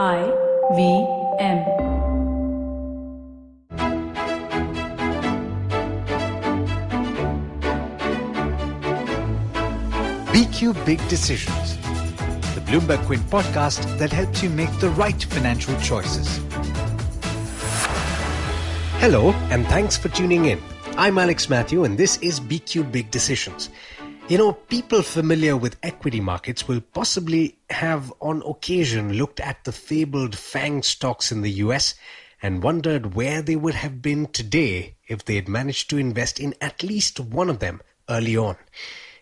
I V M. BQ Big Decisions, the BloombergQuint podcast that helps you make the right financial choices. Hello, and thanks for tuning in. I'm Alex Matthew, and this is BQ Big Decisions. You know, people familiar with equity markets will possibly have on occasion looked at the fabled FANG stocks in the US and wondered where they would have been today if they had managed to invest in at least one of them early on.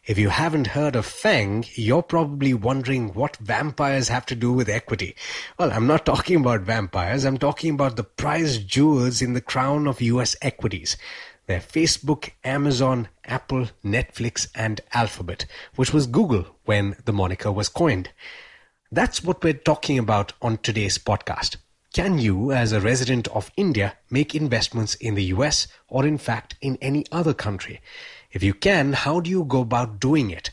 If you haven't heard of FANG, you're probably wondering what vampires have to do with equity. Well, I'm not talking about vampires, I'm talking about the prized jewels in the crown of US equities. They're Facebook, Amazon, Apple, Netflix, and Alphabet, which was Google when the moniker was coined. That's what we're talking about on today's podcast. Can you, as a resident of India, make investments in the US or, in fact, in any other country? If you can, how do you go about doing it?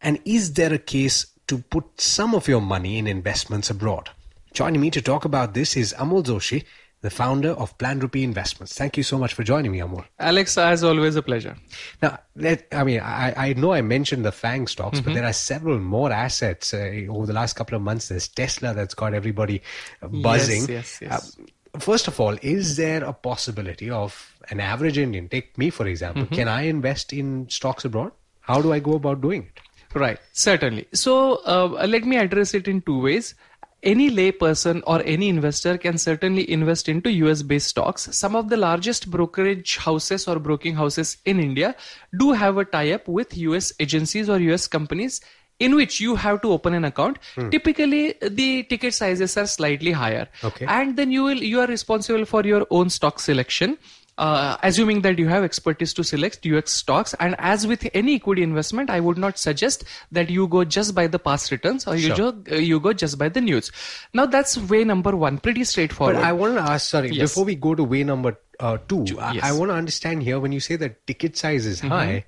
And is there a case to put some of your money in investments abroad? Joining me to talk about this is Amol Joshi, the founder of PlanRupee Investments. Thank you so much for joining me, Amol. Alex, as always, a pleasure. Now, let, I mean, I, I know I mentioned the FANG stocks, mm-hmm. but there are several more assets uh, over the last couple of months. There's Tesla that's got everybody buzzing. Yes, yes, yes. Uh, first of all, is there a possibility of an average Indian, take me for example, mm-hmm. can I invest in stocks abroad? How do I go about doing it? Right, certainly. So uh, let me address it in two ways any layperson or any investor can certainly invest into US based stocks. Some of the largest brokerage houses or broking houses in India do have a tie up with US agencies or US companies in which you have to open an account hmm. typically the ticket sizes are slightly higher okay. and then you will you are responsible for your own stock selection uh, assuming that you have expertise to select US stocks. And as with any equity investment, I would not suggest that you go just by the past returns or you, sure. uh, you go just by the news. Now that's way number one, pretty straightforward. But I want to ask, sorry, yes. before we go to way number uh, two, yes. I, I want to understand here when you say that ticket size is mm-hmm. high,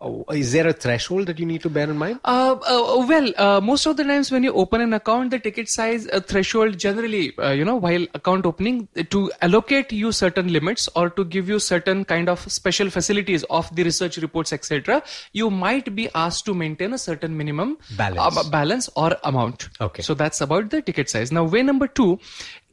Oh, is there a threshold that you need to bear in mind? Uh, uh, well, uh, most of the times when you open an account, the ticket size uh, threshold generally, uh, you know, while account opening, to allocate you certain limits or to give you certain kind of special facilities of the research reports, etc., you might be asked to maintain a certain minimum balance, balance or amount. Okay. So that's about the ticket size. Now, way number two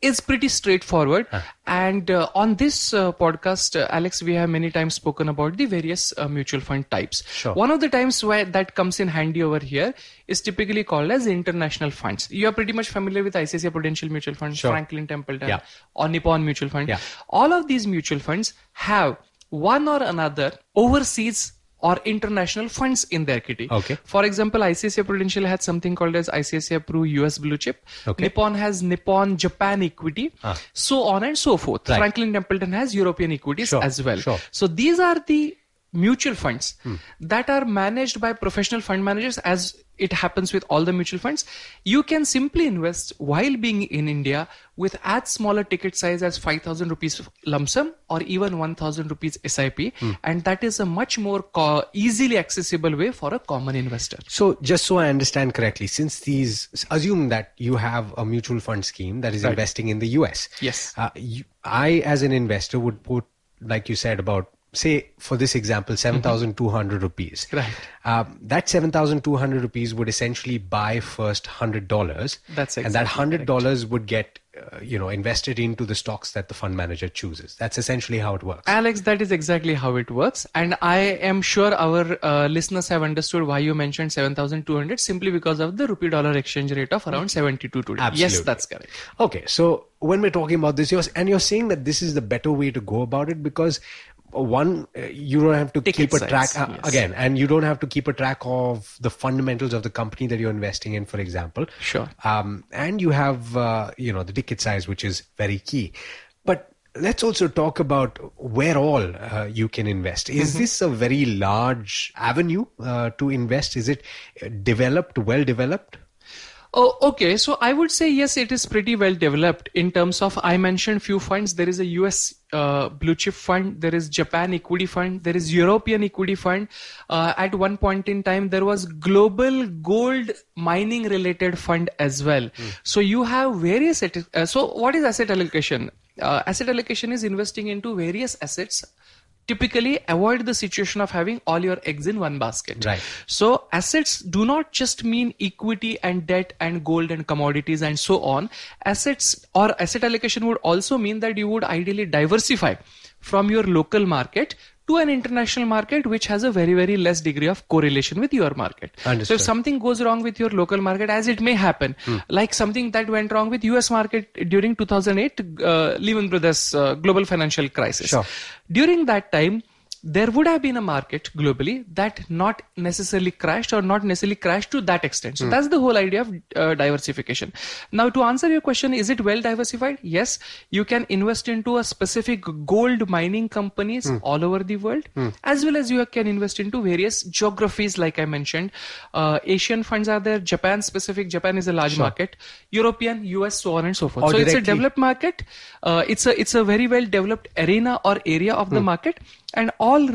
is pretty straightforward. Huh. And uh, on this uh, podcast, uh, Alex, we have many times spoken about the various uh, mutual fund types. Sure. One of the times where that comes in handy over here is typically called as international funds. You are pretty much familiar with ICICI Prudential Mutual Fund, sure. Franklin Templeton, yeah. or Nippon Mutual Fund. Yeah. All of these mutual funds have one or another overseas or international funds in their kitty. Okay. For example, ICICI Prudential had something called as ICICI Pru US Blue Chip. Okay. Nippon has Nippon Japan Equity, ah. so on and so forth. Right. Franklin Templeton has European equities sure. as well. Sure. So these are the mutual funds hmm. that are managed by professional fund managers as it happens with all the mutual funds you can simply invest while being in india with as smaller ticket size as 5000 rupees lump sum or even 1000 rupees sip hmm. and that is a much more co- easily accessible way for a common investor so just so i understand correctly since these assume that you have a mutual fund scheme that is Right. investing in the us yes uh, you, i as an investor would put like you said about say for this example 7200 rupees Right. um, that 7200 rupees would essentially buy first $100 That's and that $100 would get uh, you know invested into the stocks that the fund manager chooses that's essentially how it works Alex, that is exactly how it works. And I am sure our uh, listeners have understood why you mentioned 7,200 simply because of the rupee dollar exchange rate of around 72 today. Yes, that's correct. Okay, so when we're talking about this, you're, and you're saying that this is the better way to go about it because uh, one, uh, you don't have to Ticket keep a track uh, yes. again, and you don't have to keep a track of the fundamentals of the company that you're investing in, for example. Sure. Um, and you have, uh, you know, the ticket size, which is very key. But let's also talk about where all uh, you can invest. Is Mm-hmm. this a very large avenue uh, to invest? Is it developed, well developed? Oh, okay. So I would say yes, it is pretty well developed in terms of I mentioned few funds. There is a US uh, blue chip fund. There is Japan equity fund. There is European equity fund. Uh, at one point in time, there was global gold mining related fund as well. So you have various. Uh, so what is asset allocation? Uh, asset allocation is investing into various assets typically avoid the situation of having all your eggs in one basket. Right. So assets do not just mean equity and debt and gold and commodities and so on. Assets or asset allocation would also mean that you would ideally diversify from your local market to an international market which has a very very less degree of correlation with your market so if something goes wrong with your local market as it may happen Hmm. like something that went wrong with us market during 2008 uh, lehman brothers uh, global financial crisis Sure. during that time there would have been a market globally that not necessarily crashed or not necessarily crashed to that extent. So that's the whole idea of uh, diversification. Now, to answer your question, is it well diversified? Yes, you can invest into a specific gold mining companies all over the world, as well as you can invest into various geographies, like I mentioned. Uh, Asian funds are there, Japan specific. Japan is a large market. European, US, so on and so forth. Or so it's a developed market. Uh, it's a it's a very well developed arena or area of the market, and all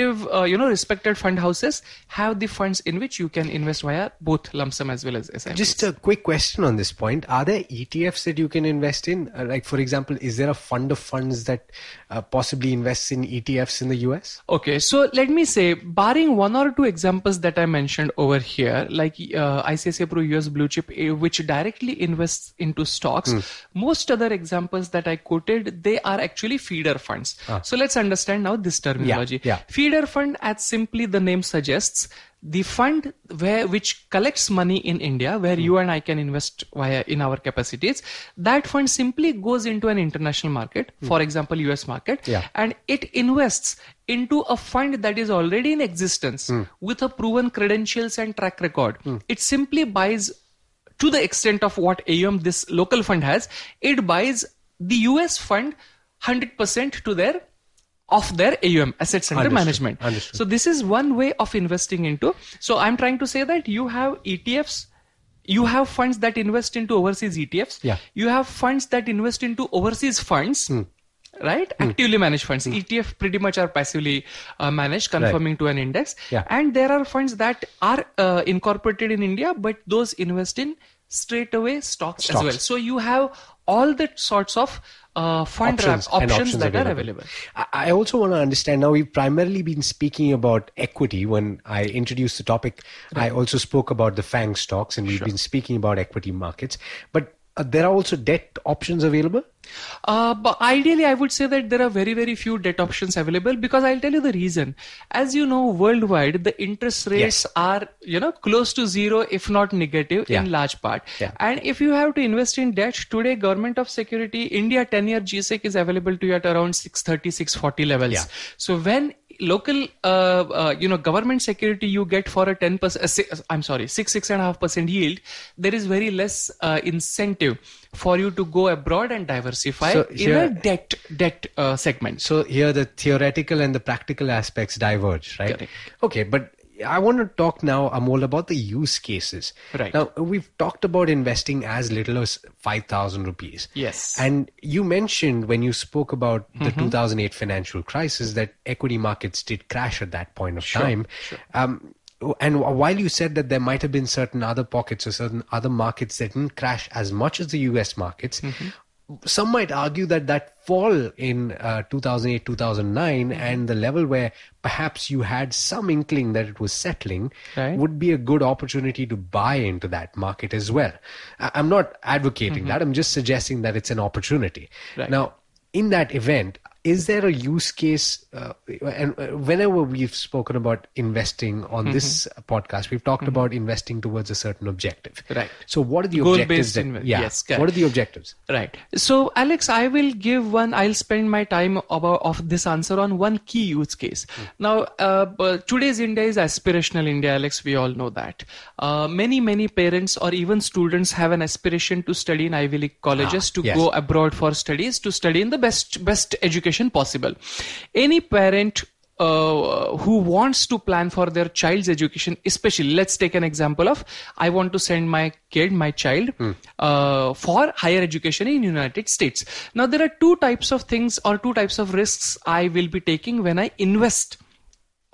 respective uh, you know respected fund houses have the funds in which you can invest via both lump sum as well as SIPs. Just a quick question on this point. Are there ETFs that you can invest in? Uh, like, for example, is there a fund of funds that uh, possibly invests in ETFs in the US? Okay, so let me say, barring one or two examples that I mentioned over here, like uh, ICICI Pru US Blue Chip, eh, which directly invests into stocks, most other examples that I quoted, they are actually feeder funds. So let's understand now this terminology. yeah. Feeder fund, as simply the name suggests, the fund where which collects money in India, where hmm. you and I can invest via in our capacities, that fund simply goes into an international market, hmm. for example, US market, Yeah. and it invests into a fund that is already in existence hmm. with a proven credentials and track record. It simply buys to the extent of what AUM this local fund has, it buys the US fund 100% to their of their AUM assets under Understood. management. Understood. So this is one way of investing into. So I'm trying to say that you have ETFs, you have funds that invest into overseas ETFs. Yeah. You have funds that invest into overseas funds. Hmm. Right, actively managed funds. ETF pretty much are passively uh, managed, conforming to an index. Yeah. And there are funds that are uh, incorporated in India, but those invest in straight away stocks, as well. So you have all the sorts of uh, fund Options options, and options, that are available. available. I also want to understand now we've primarily been speaking about equity when I introduced the topic. I also spoke about the FANG stocks and we've been speaking about equity markets. But there are also debt options available? Uh, but ideally, I would say that there are very, very few debt options available because I'll tell you the reason. As you know, worldwide, the interest rates Yes. are, you know, close to zero, if not negative Yeah. in large part. Yeah. And if you have to invest in debt today, government of security, India 10 year GSEC is available to you at around 630, 640 levels. Yeah. So when local, uh, uh, you know, government security you get for a 10%, uh, I'm sorry, six, six and a half percent yield, there is very less uh, incentive for you to go abroad and diversify So in a debt debt uh, segment. So here the theoretical and the practical aspects diverge, right? Correct. Okay, but I want to talk now, Amol, about the use cases. Right. Now, we've talked about investing as little as 5,000 rupees. Yes. And you mentioned when you spoke about Mm-hmm. the 2008 financial crisis that equity markets did crash at that point of time. Sure. Um, and while you said that there might have been certain other pockets or certain other markets that didn't crash as much as the US markets, Mm-hmm. Some might argue that that fall in uh, 2008 2009 Mm-hmm. and the level where perhaps you had some inkling that it was settling Right. would be a good opportunity to buy into that market as well I- i'm not advocating that i'm just suggesting that it's an opportunity Mm-hmm. Right. now in that event is there a use case uh, and uh, whenever we've spoken about investing on this podcast we've talked about investing towards a certain objective Mm-hmm. Right. so what are the Goal-based objectives that, inve- yeah yes, correct. what are the objectives Right. So, Alex, I will give one. I'll spend my time about of this answer on one key use case. Now, uh, today's India is aspirational India, Alex. We all know that. Uh, many, many parents or even students have an aspiration to study in Ivy League colleges, to yes. go abroad for studies, to study in the best best education possible. Any parent uh, who wants to plan for their child's education, especially let's take an example of I want to send my kid, my child, uh, for higher education in United States. Now there are two types of things or two types of risks I will be taking when I invest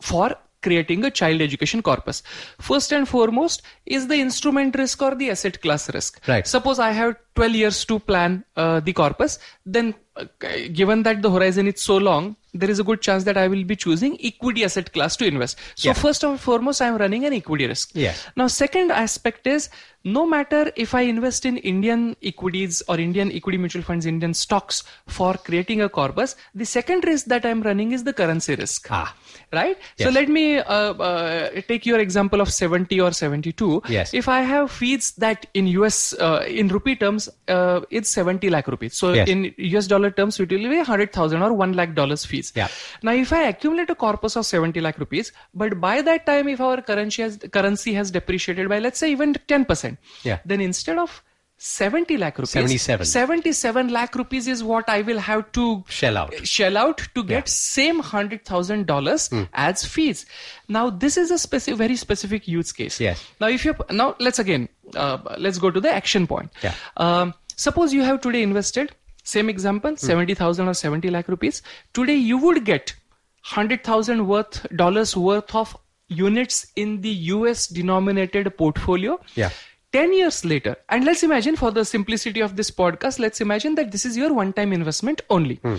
for creating a child education corpus. First and foremost is the instrument risk or the asset class risk. Right. Suppose I have 12 years to plan uh, the corpus, then uh, given that the horizon is so long, there is a good chance that I will be choosing equity asset class to invest. So Yeah. first and foremost, I am running an equity risk. Yes. Now, second aspect is no matter if I invest in Indian equities or Indian equity mutual funds, Indian stocks for creating a corpus, the second risk that I'm running is the currency risk. Ah. Right? Yes. So let me uh, uh, take your example of 70 or 72. Yes. If I have fees that in US, uh, in rupee terms, uh, it's 70 lakh rupees. So Yes. in US dollar terms, it will be 100,000 or 1 lakh dollars fees. Yeah. Now, if I accumulate a corpus of 70 lakh rupees, but by that time, if our currency has, currency has depreciated by, let's say, even 10%, Yeah. then instead of 70 lakh rupees, 77. 77 lakh rupees is what I will have to Shell out. shell out to get Yeah. Same hundred thousand dollars as fees. Now this is a specific, very specific use case. Yes. Now if you now let's again uh, let's go to the action point. Yeah. Um, suppose you have today invested same example seventy thousand or seventy lakh rupees. Today you would get hundred thousand worth dollars worth of units in the US denominated portfolio. Yeah. 10 years later, and let's imagine for the simplicity of this podcast, let's imagine that this is your one time investment only. Hmm.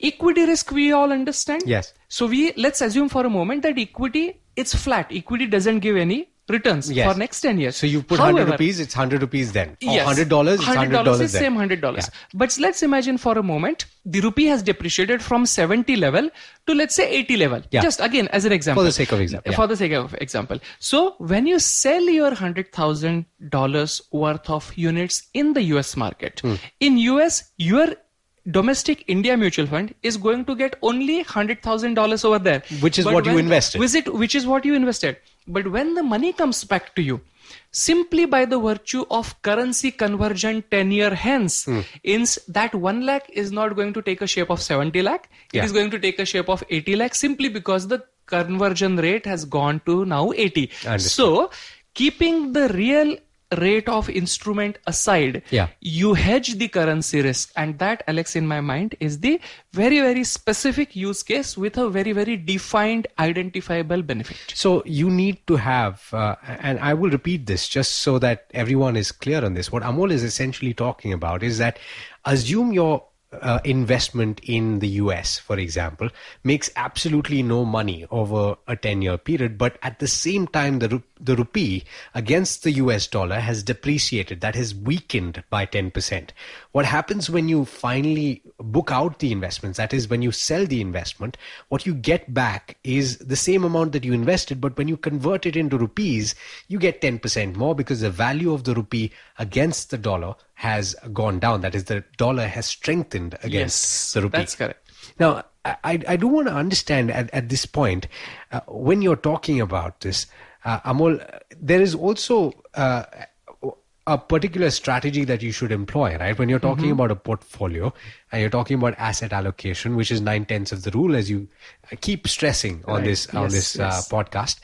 Equity risk, we all understand. Yes. So we let's assume for a moment that equity it's flat. Equity doesn't give any returns Yes. for next 10 years. So you put 100 rupees, it's 100 rupees then. Or Yes. $100, it's $100, $100 is then. same hundred dollars. Yeah. But let's imagine for a moment the rupee has depreciated from 70 level to let's say 80 level. Yeah. Just again as an example. For the sake of example, yeah. For the sake of example. So when you sell your hundred thousand dollars worth of units in the US market, Hmm. in US your domestic India mutual fund is going to get only hundred thousand dollars over there, Which is But what you when- invested. Visit, which is what you invested. But when the money comes back to you, simply by the virtue of currency conversion 10 year hence, hmm. ins that 1 lakh is not going to take a shape of 70 lakh. It Yeah. is going to take a shape of 80 lakh simply because the conversion rate has gone to now 80. So, keeping the real rate of instrument aside, Yeah. you hedge the currency risk. And that, Alex, in my mind, is the very, very specific use case with a very, very defined, identifiable benefit. So you need to have, uh, and I will repeat this just so that everyone is clear on this. What Amol is essentially talking about is that assume your uh, investment in the US, for example, makes absolutely no money over a 10 year period, but at the same time, the, the rupee against the US dollar has depreciated, that has weakened by 10%. What happens when you finally book out the investments, that is, when you sell the investment, what you get back is the same amount that you invested, but when you convert it into rupees, you get 10% more because the value of the rupee against the dollar has gone down. That is, the dollar has strengthened against Yes, the rupee. that's correct. Now, I, I do want to understand at, at this point, uh, when you're talking about this, uh, Amol, there is also uh, a particular strategy that you should employ, right? When you're talking about a portfolio and you're talking about asset allocation, which is nine tenths of the rule, as you keep stressing on Right. this on Yes, this yes. Uh, podcast.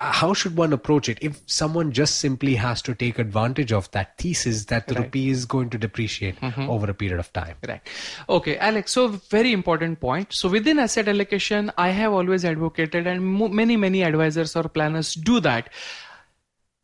How should one approach it if someone just simply has to take advantage of that thesis that the Right. rupee is going to depreciate over a period of time? Right. Okay, Alex. So very important point. So within asset allocation, I have always advocated, and mo- many many advisors or planners do that.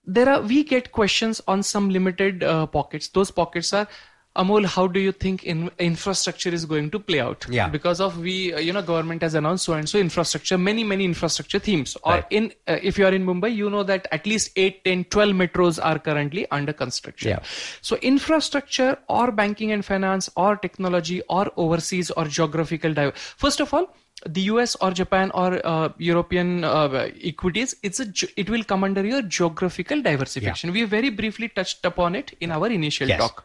There are we get questions on some limited uh, pockets. Those pockets are. Amol, how do you think in infrastructure is going to play out? Yeah. Because of we, uh, you know, government has announced so and so infrastructure, many, many infrastructure themes. Or Right. in, uh, if you are in Mumbai, you know that at least 8, 10, 12 metros are currently under construction. Yeah. So infrastructure or banking and finance or technology or overseas or geographical div- first of all the US or Japan or uh, European uh, equities it's a it will come under your geographical diversification we very briefly touched upon it in our initial Yes. talk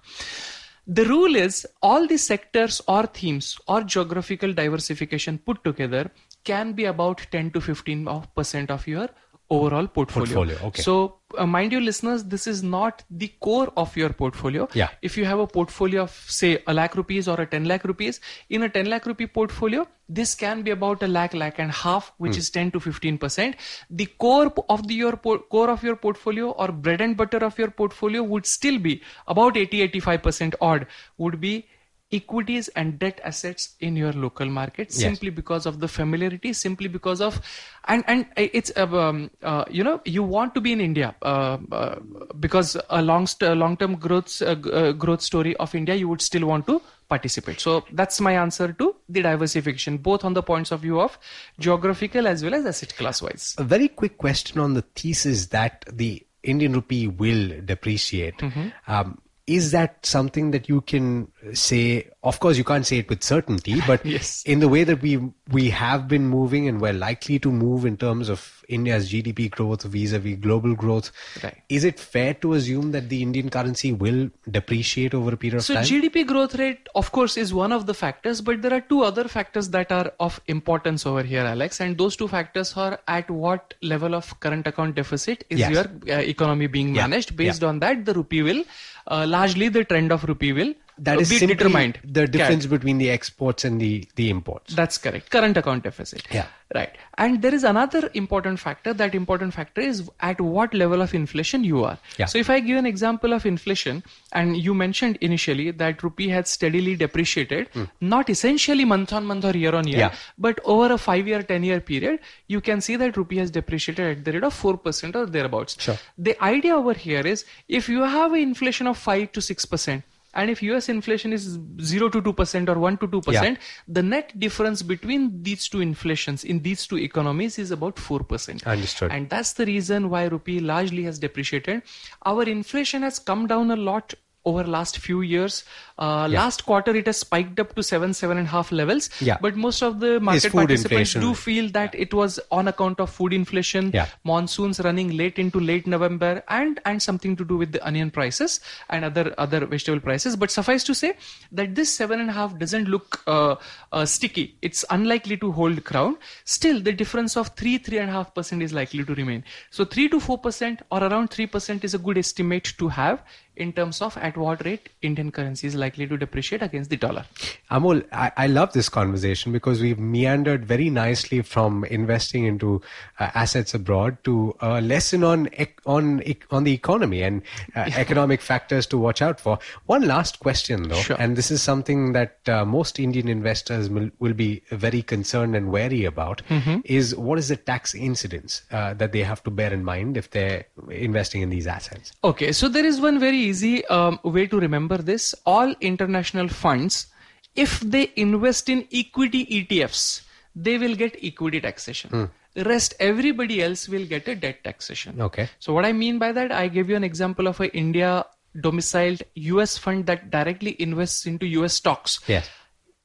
the rule is all the sectors or themes or geographical diversification put together can be about 10 to 15 of percent of your overall portfolio. Portfolio, okay. So, uh, mind you, listeners, this is not the core of your portfolio. Yeah. If you have a portfolio of, say, a lakh rupees or a 10 lakh rupees, in a 10 lakh rupee portfolio, this can be about a lakh, lakh and half, which Hmm. is 10 to 15%. The core of the, your por- core of your portfolio or bread and butter of your portfolio would still be about 80, 85% odd, would be equities and debt assets in your local market Yes. simply because of the familiarity simply because of and and it's uh, um, uh, you know you want to be in india uh, uh, because a long st- long term growth uh, uh, growth story of india you would still want to participate so that's my answer to the diversification both on the points of view of geographical as well as asset class wise A very quick question on the thesis that the Indian rupee will depreciate. Mm-hmm. Um, is that something that you can say? Of course, you can't say it with certainty, but Yes. in the way that we we have been moving and we're likely to move in terms of India's GDP growth vis-a-vis global growth, Right. is it fair to assume that the Indian currency will depreciate over a period of time? So? GDP growth rate, of course, is one of the factors, but there are two other factors that are of importance over here, Alex. And those two factors are at what level of current account deficit is Yes. your uh, economy being Yeah. managed. Based Yeah. on that, the rupee will, uh, largely the trend of rupee will that is simply determined. the difference between the exports and the the imports. That's correct. Current account deficit. Yeah. Right. And there is another important factor. That important factor is at what level of inflation you are. Yeah. So if I give an example of inflation, and you mentioned initially that rupee had steadily depreciated, hmm. not essentially month on month or year on year. Yeah. but over a five year, 10 year period, you can see that rupee has depreciated at the rate of 4% or thereabouts. Sure. The idea over here is if you have an inflation of 5 to 6%, and if US inflation is 0 to 2% or 1 to 2%, the net difference between these two inflations in these two economies is about 4%. Understood. And that's the reason why rupee largely has depreciated. Our inflation has come down a lot over last few years. Uh, Last quarter, it has spiked up to seven, seven and a half levels. Yeah. But most of the market participants inflation. do feel that it was on account of food inflation, Yeah. monsoons running late into late November, and and something to do with the onion prices and other other vegetable prices. But suffice to say that this seven and a half doesn't look uh, uh, sticky. It's unlikely to hold ground. Still, the difference of three three and a half percent is likely to remain. So three to four percent or around three percent is a good estimate to have in terms of at what rate Indian currency is likely to depreciate against the dollar. Amol, I, I love this conversation because we've meandered very nicely from investing into uh, assets abroad to a lesson on on on the economy and uh, economic factors to watch out for. One last question, though, Sure. and this is something that uh, most Indian investors will, will be very concerned and wary about: is what is the tax incidence uh, that they have to bear in mind if they're investing in these assets? Okay, so there is one very easy um, way to remember this. All international funds, if they invest in equity ETFs, they will get equity taxation. Rest everybody else will get a debt taxation. Okay. So what I mean by that, I give you an example of a India domiciled US fund that directly invests into US stocks Yes.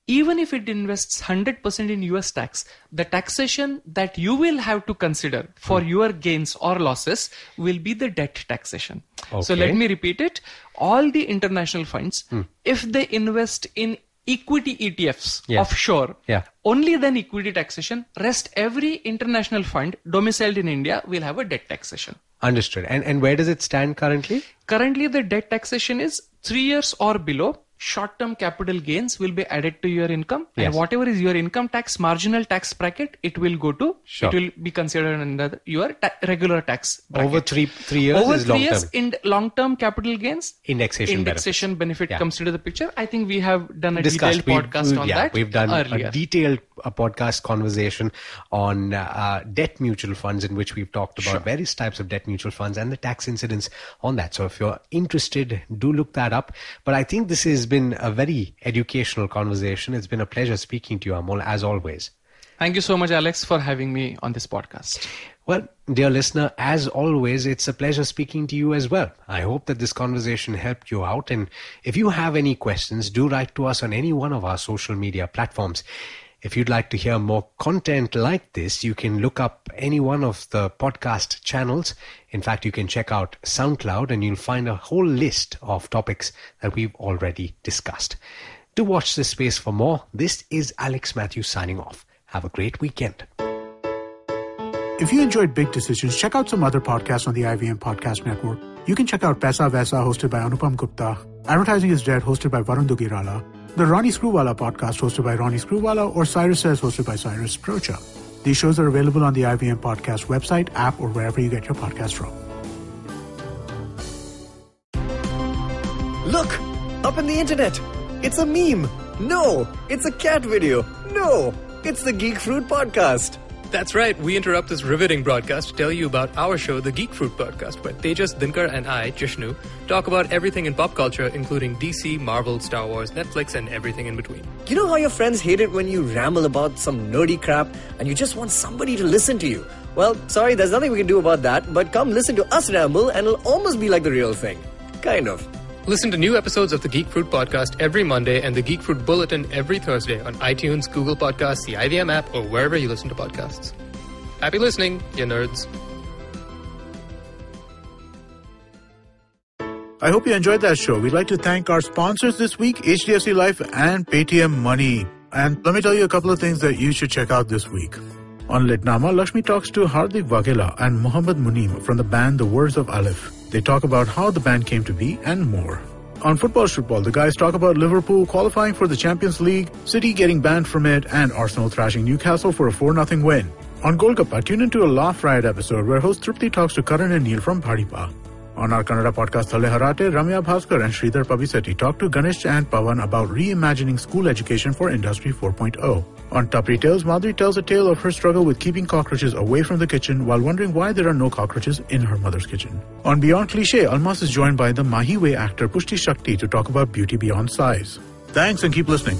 Even if it invests 100% in US tax, the taxation that you will have to consider for Hmm. your gains or losses will be the debt taxation. So Okay. Hmm. let me repeat it. All the international funds, if they invest in equity ETFs offshore, Yeah. only then equity taxation, rest every international fund domiciled in India will have a debt taxation. Understood. And and where does it stand currently? Currently, the debt taxation is three years or below. Short-term capital gains will be added to your income, Yes. and whatever is your income tax marginal tax bracket, it will go to. Sure. It will be considered under your ta- regular tax bracket. Over three three years is long term. Over three years, in long-term capital gains, Indexation indexation benefit Yeah. comes into the picture. I think we have done a discussed. detailed podcast we've, on yeah, that We've done earlier. a detailed uh, podcast conversation on uh, debt mutual funds in which we've talked about various types of debt mutual funds and the tax incidence on that. So if you're interested, do look that up. But I think this has been a very educational conversation. It's been a pleasure speaking to you, Amol, as always. Thank you so much, Alex, for having me on this podcast. Well, dear listener, as always, it's a pleasure speaking to you as well. I hope that this conversation helped you out. And if you have any questions, do write to us on any one of our social media platforms. If you'd like to hear more content like this, you can look up any one of the podcast channels. In fact, you can check out SoundCloud and you'll find a whole list of topics that we've already discussed. Do watch this space for more, this is Alex Matthews signing off. Have a great weekend. If you enjoyed Big Decisions, check out some other podcasts on the IVM Podcast Network. You can check out Paisa Vaisa, hosted by Anupam Gupta, Advertising is Dead, hosted by Varun Duggirala, the Ronnie Screwvala podcast, hosted by Ronnie Screwvala, or Cyrus Says, hosted by Cyrus Broacha. These shows are available on the IVM Podcast website, app, or wherever you get your podcast from. Look! Up in the internet! It's a meme! No! It's a cat video! No! It's the Geek Fruit Podcast! That's right. We interrupt this riveting broadcast to tell you about our show, The Geek Fruit Podcast, where Tejas, Dinkar, and I, Jishnu, talk about everything in pop culture, including DC, Marvel, Star Wars, Netflix, and everything in between. You know how your friends hate it when you ramble about some nerdy crap and you just want somebody to listen to you? Well, sorry, there's nothing we can do about that, but come listen to us ramble and it'll almost be like the real thing. Kind of. Listen to new episodes of the Geek Fruit Podcast every Monday and the Geek Fruit Bulletin every Thursday on iTunes, Google Podcasts, the IVM app, or wherever you listen to podcasts. Happy listening, you nerds. I hope you enjoyed that show. We'd like to thank our sponsors this week, HDFC Life and Paytm Money. And let me tell you a couple of things that you should check out this week. On Litnama, Lakshmi talks to Hardik Waghela and Mohammad Munim from the band The Words of Aleph. They talk about how the band came to be and more. On Football Football, the guys talk about Liverpool qualifying for the Champions League, City getting banned from it, and Arsenal thrashing Newcastle for a 4-0 win. On Golgappa, tune into a Laugh Riot episode where host Tripti talks to Karan and Neil from Bhadipa. On our Kannada podcast Thale Harate, Ramya Bhaskar and Sridhar Pavisetti talk to Ganesh and Pavan about reimagining school education for Industry 4.0. On Tapri Tales, Madhuri tells a tale of her struggle with keeping cockroaches away from the kitchen while wondering why there are no cockroaches in her mother's kitchen. On Beyond Cliche, Almas is joined by the Mahi Way actor Pushti Shakti to talk about beauty beyond size. Thanks and keep listening.